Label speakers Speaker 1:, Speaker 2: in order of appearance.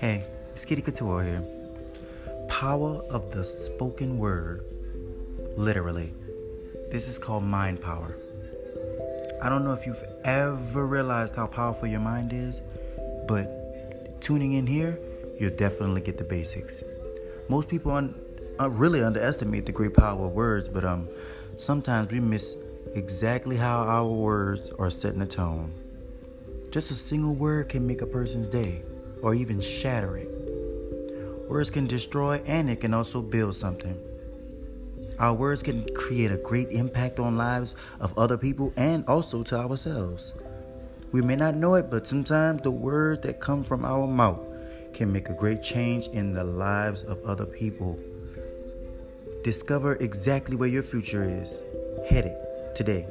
Speaker 1: Hey, Skitty Couture here. Power of the spoken word. Literally. This is called mind power. I don't know if you've ever realized how powerful your mind is, but tuning in here, you'll definitely get the basics. Most people un- uh, really underestimate the great power of words, but um, sometimes we miss exactly how our words are setting a tone. Just a single word can make a person's day or even shatter it. Words can destroy and it can also build something. Our words can create a great impact on lives of other people and also to ourselves. We may not know it, but sometimes the words that come from our mouth can make a great change in the lives of other people. Discover exactly where your future is headed today.